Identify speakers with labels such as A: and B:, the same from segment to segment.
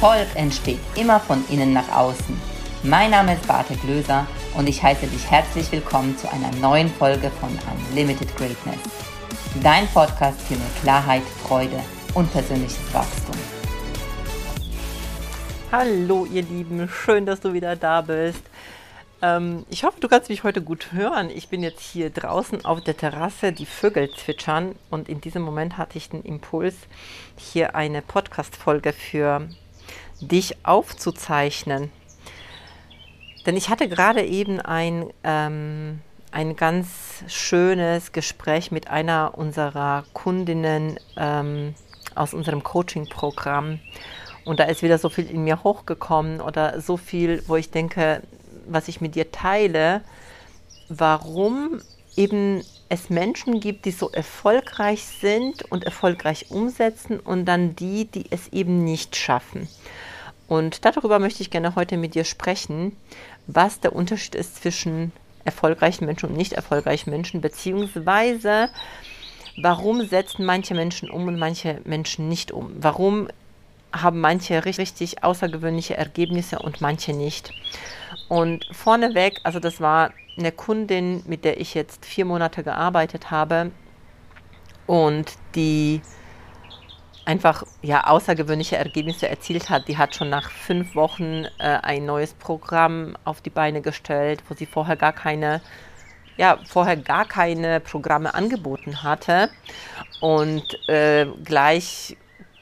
A: Erfolg entsteht immer von innen nach außen. Mein Name ist Barte Glöser und ich heiße dich herzlich willkommen zu einer neuen Folge von Unlimited Greatness. Dein Podcast für mehr Klarheit, Freude und persönliches Wachstum.
B: Hallo ihr Lieben, schön, dass du wieder da bist. Ähm, ich hoffe, du kannst mich heute gut hören. Ich bin jetzt hier draußen auf der Terrasse, die Vögel zwitschern und in diesem Moment hatte ich den Impuls, hier eine Podcast-Folge für dich aufzuzeichnen. Denn ich hatte gerade eben ein, ähm, ein ganz schönes Gespräch mit einer unserer Kundinnen ähm, aus unserem Coaching-Programm. Und da ist wieder so viel in mir hochgekommen oder so viel, wo ich denke, was ich mit dir teile, warum eben es Menschen gibt, die so erfolgreich sind und erfolgreich umsetzen und dann die, die es eben nicht schaffen. Und darüber möchte ich gerne heute mit dir sprechen, was der Unterschied ist zwischen erfolgreichen Menschen und nicht erfolgreichen Menschen, beziehungsweise warum setzen manche Menschen um und manche Menschen nicht um? Warum haben manche richtig außergewöhnliche Ergebnisse und manche nicht? Und vorneweg, also das war eine Kundin, mit der ich jetzt vier Monate gearbeitet habe und die einfach ja außergewöhnliche Ergebnisse erzielt hat. Die hat schon nach fünf Wochen äh, ein neues Programm auf die Beine gestellt, wo sie vorher gar keine ja, vorher gar keine Programme angeboten hatte und äh, gleich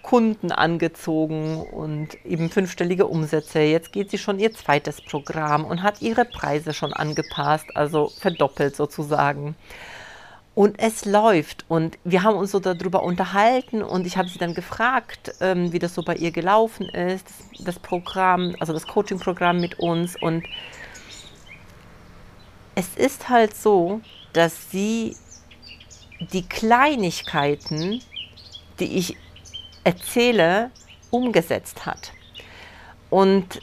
B: Kunden angezogen und eben fünfstellige Umsätze. Jetzt geht sie schon ihr zweites Programm und hat ihre Preise schon angepasst, also verdoppelt sozusagen. Und es läuft. Und wir haben uns so darüber unterhalten und ich habe sie dann gefragt, ähm, wie das so bei ihr gelaufen ist, das, das Programm, also das Coaching-Programm mit uns. Und es ist halt so, dass sie die Kleinigkeiten, die ich erzähle, umgesetzt hat. Und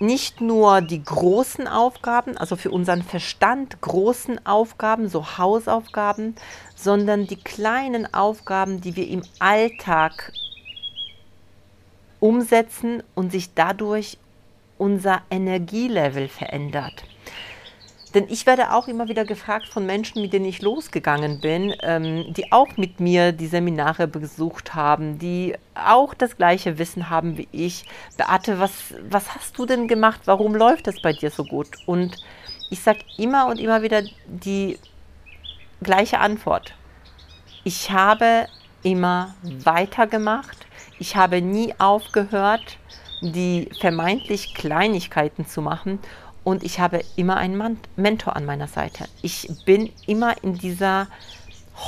B: nicht nur die großen Aufgaben, also für unseren Verstand großen Aufgaben, so Hausaufgaben, sondern die kleinen Aufgaben, die wir im Alltag umsetzen und sich dadurch unser Energielevel verändert. Denn ich werde auch immer wieder gefragt von Menschen, mit denen ich losgegangen bin, ähm, die auch mit mir die Seminare besucht haben, die auch das gleiche Wissen haben wie ich. Beate, was, was hast du denn gemacht? Warum läuft das bei dir so gut? Und ich sage immer und immer wieder die gleiche Antwort. Ich habe immer weitergemacht. Ich habe nie aufgehört, die vermeintlich Kleinigkeiten zu machen und ich habe immer einen Mentor an meiner Seite. Ich bin immer in dieser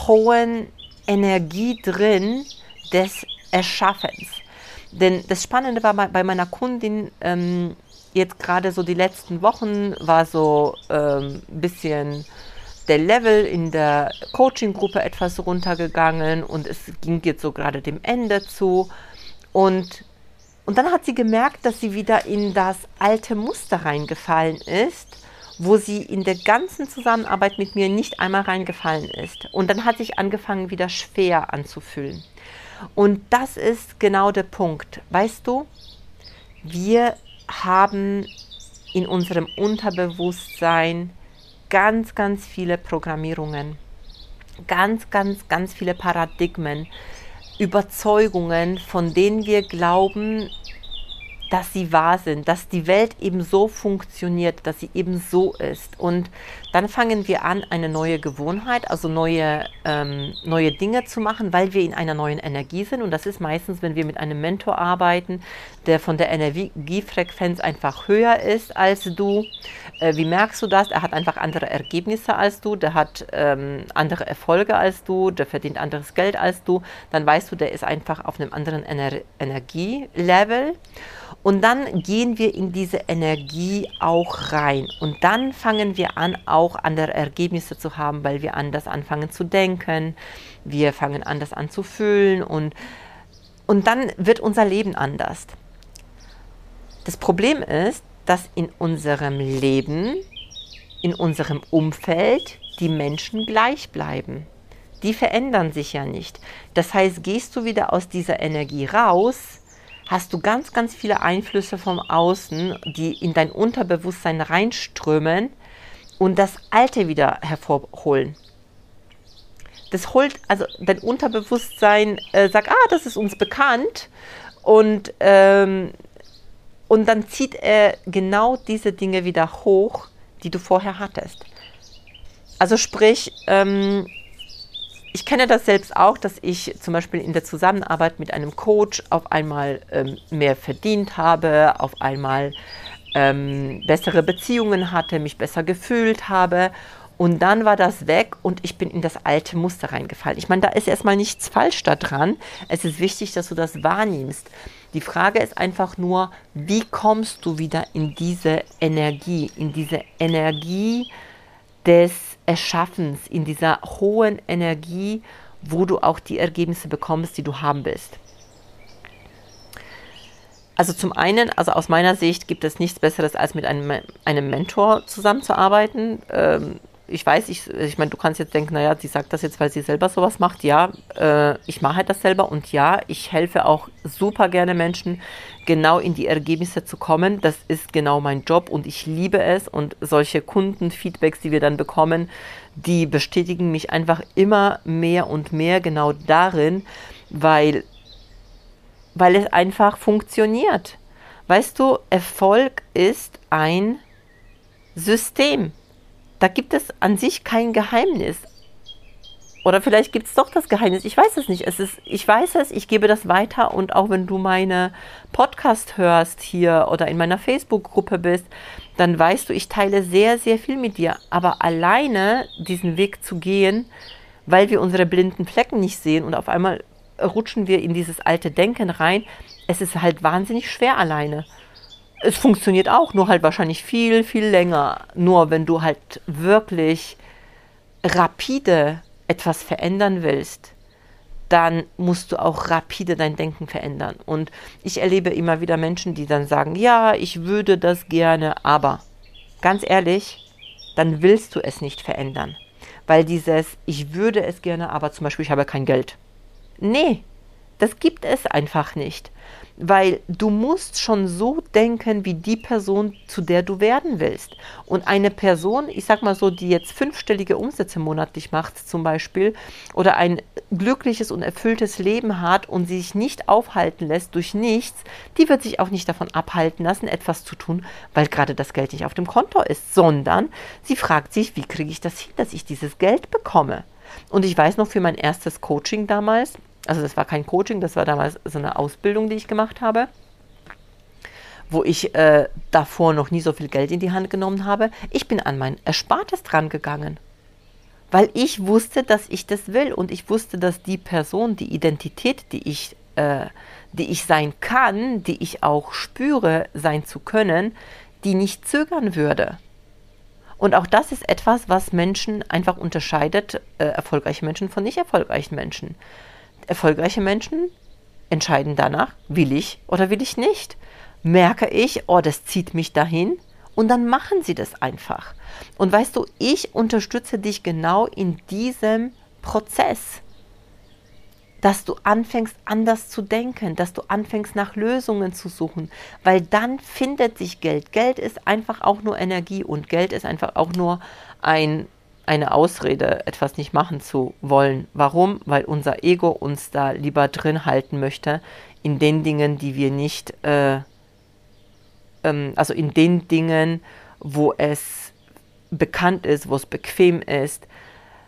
B: hohen Energie drin des Erschaffens. Denn das Spannende war bei meiner Kundin, ähm, jetzt gerade so die letzten Wochen, war so ein ähm, bisschen der Level in der Coaching-Gruppe etwas runtergegangen und es ging jetzt so gerade dem Ende zu. Und und dann hat sie gemerkt, dass sie wieder in das alte Muster reingefallen ist, wo sie in der ganzen Zusammenarbeit mit mir nicht einmal reingefallen ist. Und dann hat sich angefangen, wieder schwer anzufühlen. Und das ist genau der Punkt. Weißt du, wir haben in unserem Unterbewusstsein ganz, ganz viele Programmierungen, ganz, ganz, ganz viele Paradigmen, Überzeugungen, von denen wir glauben, dass sie wahr sind, dass die Welt eben so funktioniert, dass sie eben so ist. Und dann fangen wir an, eine neue Gewohnheit, also neue, ähm, neue Dinge zu machen, weil wir in einer neuen Energie sind. Und das ist meistens, wenn wir mit einem Mentor arbeiten, der von der Energiefrequenz einfach höher ist als du. Äh, wie merkst du das? Er hat einfach andere Ergebnisse als du, der hat ähm, andere Erfolge als du, der verdient anderes Geld als du. Dann weißt du, der ist einfach auf einem anderen Ener Energielevel. Und dann gehen wir in diese Energie auch rein. Und dann fangen wir an, auch andere Ergebnisse zu haben, weil wir anders anfangen zu denken. Wir fangen anders an zu fühlen und, und dann wird unser Leben anders. Das Problem ist, dass in unserem Leben, in unserem Umfeld die Menschen gleich bleiben. Die verändern sich ja nicht. Das heißt, gehst du wieder aus dieser Energie raus, hast du ganz, ganz viele Einflüsse vom Außen, die in dein Unterbewusstsein reinströmen und das Alte wieder hervorholen. Das holt, also dein Unterbewusstsein äh, sagt, ah, das ist uns bekannt und, ähm, und dann zieht er genau diese Dinge wieder hoch, die du vorher hattest. Also sprich, ähm, ich kenne das selbst auch, dass ich zum Beispiel in der Zusammenarbeit mit einem Coach auf einmal ähm, mehr verdient habe, auf einmal ähm, bessere Beziehungen hatte, mich besser gefühlt habe. Und dann war das weg und ich bin in das alte Muster reingefallen. Ich meine, da ist erstmal nichts falsch daran. Es ist wichtig, dass du das wahrnimmst. Die Frage ist einfach nur, wie kommst du wieder in diese Energie, in diese Energie des Erschaffens, in dieser hohen Energie, wo du auch die Ergebnisse bekommst, die du haben willst. Also zum einen, also aus meiner Sicht gibt es nichts Besseres, als mit einem, einem Mentor zusammenzuarbeiten. Ähm, ich weiß, ich, ich meine, du kannst jetzt denken, naja, sie sagt das jetzt, weil sie selber sowas macht. Ja, äh, ich mache halt das selber und ja, ich helfe auch super gerne Menschen, genau in die Ergebnisse zu kommen. Das ist genau mein Job und ich liebe es. Und solche Kundenfeedbacks, die wir dann bekommen, die bestätigen mich einfach immer mehr und mehr genau darin, weil, weil es einfach funktioniert. Weißt du, Erfolg ist ein System da gibt es an sich kein Geheimnis. Oder vielleicht gibt es doch das Geheimnis. Ich weiß es nicht. Es ist, ich weiß es, ich gebe das weiter und auch wenn du meine Podcast hörst hier oder in meiner Facebook-Gruppe bist, dann weißt du, ich teile sehr, sehr viel mit dir. Aber alleine diesen Weg zu gehen, weil wir unsere blinden Flecken nicht sehen und auf einmal rutschen wir in dieses alte Denken rein, es ist halt wahnsinnig schwer alleine es funktioniert auch, nur halt wahrscheinlich viel, viel länger. Nur wenn du halt wirklich rapide etwas verändern willst, dann musst du auch rapide dein Denken verändern. Und ich erlebe immer wieder Menschen, die dann sagen, ja, ich würde das gerne, aber ganz ehrlich, dann willst du es nicht verändern. Weil dieses, ich würde es gerne, aber zum Beispiel, ich habe kein Geld. Nee, das gibt es einfach nicht weil du musst schon so denken wie die Person, zu der du werden willst. Und eine Person, ich sag mal so, die jetzt fünfstellige Umsätze monatlich macht zum Beispiel oder ein glückliches und erfülltes Leben hat und sich nicht aufhalten lässt durch nichts, die wird sich auch nicht davon abhalten lassen, etwas zu tun, weil gerade das Geld nicht auf dem Konto ist, sondern sie fragt sich, wie kriege ich das hin, dass ich dieses Geld bekomme. Und ich weiß noch für mein erstes Coaching damals, also das war kein Coaching, das war damals so eine Ausbildung, die ich gemacht habe, wo ich äh, davor noch nie so viel Geld in die Hand genommen habe. Ich bin an mein Erspartes dran gegangen, weil ich wusste, dass ich das will und ich wusste, dass die Person, die Identität, die ich, äh, die ich sein kann, die ich auch spüre, sein zu können, die nicht zögern würde. Und auch das ist etwas, was Menschen einfach unterscheidet, äh, erfolgreiche Menschen von nicht erfolgreichen Menschen erfolgreiche Menschen entscheiden danach, will ich oder will ich nicht. Merke ich, oh, das zieht mich dahin und dann machen sie das einfach. Und weißt du, ich unterstütze dich genau in diesem Prozess, dass du anfängst anders zu denken, dass du anfängst nach Lösungen zu suchen, weil dann findet sich Geld. Geld ist einfach auch nur Energie und Geld ist einfach auch nur ein eine Ausrede, etwas nicht machen zu wollen. Warum? Weil unser Ego uns da lieber drin halten möchte, in den Dingen, die wir nicht, äh, ähm, also in den Dingen, wo es bekannt ist, wo es bequem ist.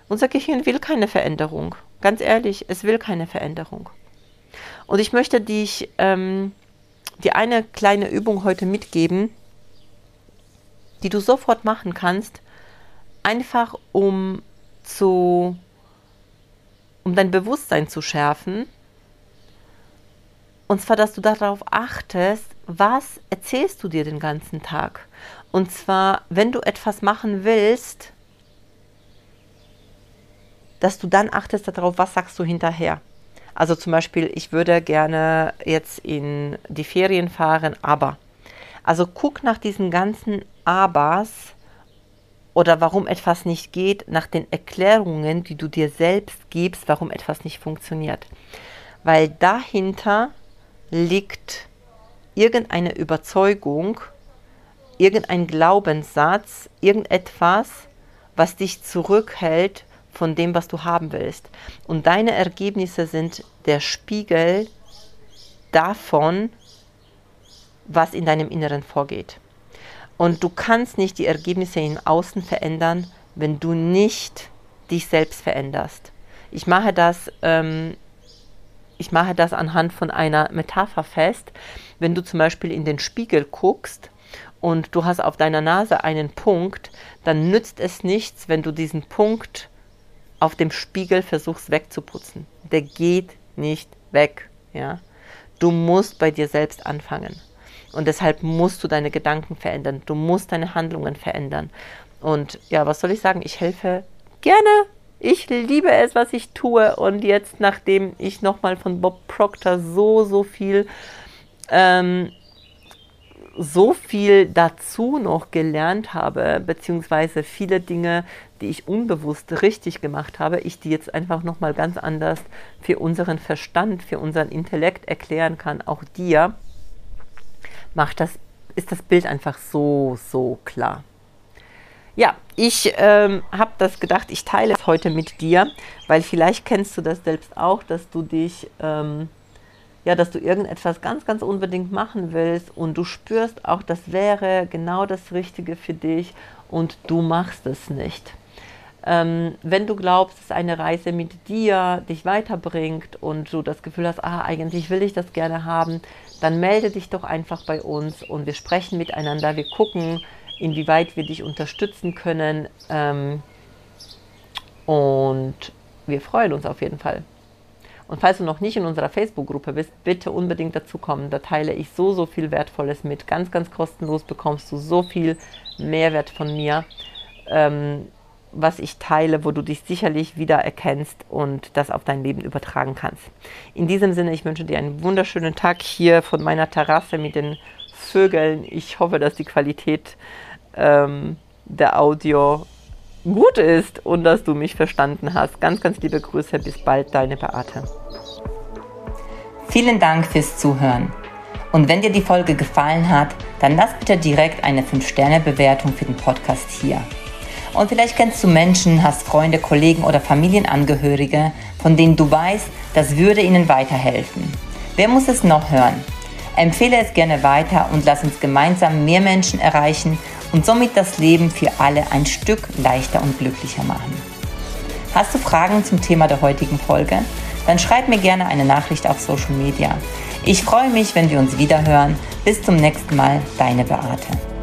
B: Unser Gehirn will keine Veränderung. Ganz ehrlich, es will keine Veränderung. Und ich möchte dich ähm, dir eine kleine Übung heute mitgeben, die du sofort machen kannst, einfach um zu um dein Bewusstsein zu schärfen. Und zwar, dass du darauf achtest, was erzählst du dir den ganzen Tag? Und zwar, wenn du etwas machen willst, dass du dann achtest darauf, was sagst du hinterher. Also zum Beispiel, ich würde gerne jetzt in die Ferien fahren, aber. Also guck nach diesen ganzen Abers, oder warum etwas nicht geht, nach den Erklärungen, die du dir selbst gibst, warum etwas nicht funktioniert. Weil dahinter liegt irgendeine Überzeugung, irgendein Glaubenssatz, irgendetwas, was dich zurückhält von dem, was du haben willst. Und deine Ergebnisse sind der Spiegel davon, was in deinem Inneren vorgeht. Und du kannst nicht die Ergebnisse im Außen verändern, wenn du nicht dich selbst veränderst. Ich mache das, ähm, ich mache das anhand von einer Metapher fest. Wenn du zum Beispiel in den Spiegel guckst und du hast auf deiner Nase einen Punkt, dann nützt es nichts, wenn du diesen Punkt auf dem Spiegel versuchst wegzuputzen. Der geht nicht weg. Ja? Du musst bei dir selbst anfangen. Und deshalb musst du deine Gedanken verändern. Du musst deine Handlungen verändern. Und ja, was soll ich sagen? Ich helfe gerne. Ich liebe es, was ich tue. Und jetzt, nachdem ich nochmal von Bob Proctor so, so viel ähm, so viel dazu noch gelernt habe, beziehungsweise viele Dinge, die ich unbewusst richtig gemacht habe, ich die jetzt einfach nochmal ganz anders für unseren Verstand, für unseren Intellekt erklären kann, auch dir, macht das, ist das Bild einfach so, so klar. Ja, ich ähm, habe das gedacht, ich teile es heute mit dir, weil vielleicht kennst du das selbst auch, dass du dich ähm, ja, dass du irgendetwas ganz, ganz unbedingt machen willst und du spürst auch, das wäre genau das Richtige für dich und du machst es nicht. Ähm, wenn du glaubst, dass eine Reise mit dir dich weiterbringt und du das Gefühl hast, ah, eigentlich will ich das gerne haben, dann melde dich doch einfach bei uns und wir sprechen miteinander. Wir gucken, inwieweit wir dich unterstützen können. Ähm, und wir freuen uns auf jeden Fall. Und falls du noch nicht in unserer Facebook-Gruppe bist, bitte unbedingt dazukommen. Da teile ich so, so viel Wertvolles mit. Ganz, ganz kostenlos bekommst du so viel Mehrwert von mir, ähm, was ich teile, wo du dich sicherlich wieder erkennst und das auf dein Leben übertragen kannst. In diesem Sinne, ich wünsche dir einen wunderschönen Tag hier von meiner Terrasse mit den Vögeln. Ich hoffe, dass die Qualität ähm, der Audio gut ist und dass du mich verstanden hast. Ganz, ganz liebe Grüße. Bis bald, deine Beate.
A: Vielen Dank fürs Zuhören. Und wenn dir die Folge gefallen hat, dann lass bitte direkt eine 5-Sterne-Bewertung für den Podcast hier. Und vielleicht kennst du Menschen, hast Freunde, Kollegen oder Familienangehörige, von denen du weißt, das würde ihnen weiterhelfen. Wer muss es noch hören? Empfehle es gerne weiter und lass uns gemeinsam mehr Menschen erreichen und somit das Leben für alle ein Stück leichter und glücklicher machen. Hast du Fragen zum Thema der heutigen Folge? Dann schreib mir gerne eine Nachricht auf Social Media. Ich freue mich, wenn wir uns wieder hören. Bis zum nächsten Mal, deine Beate.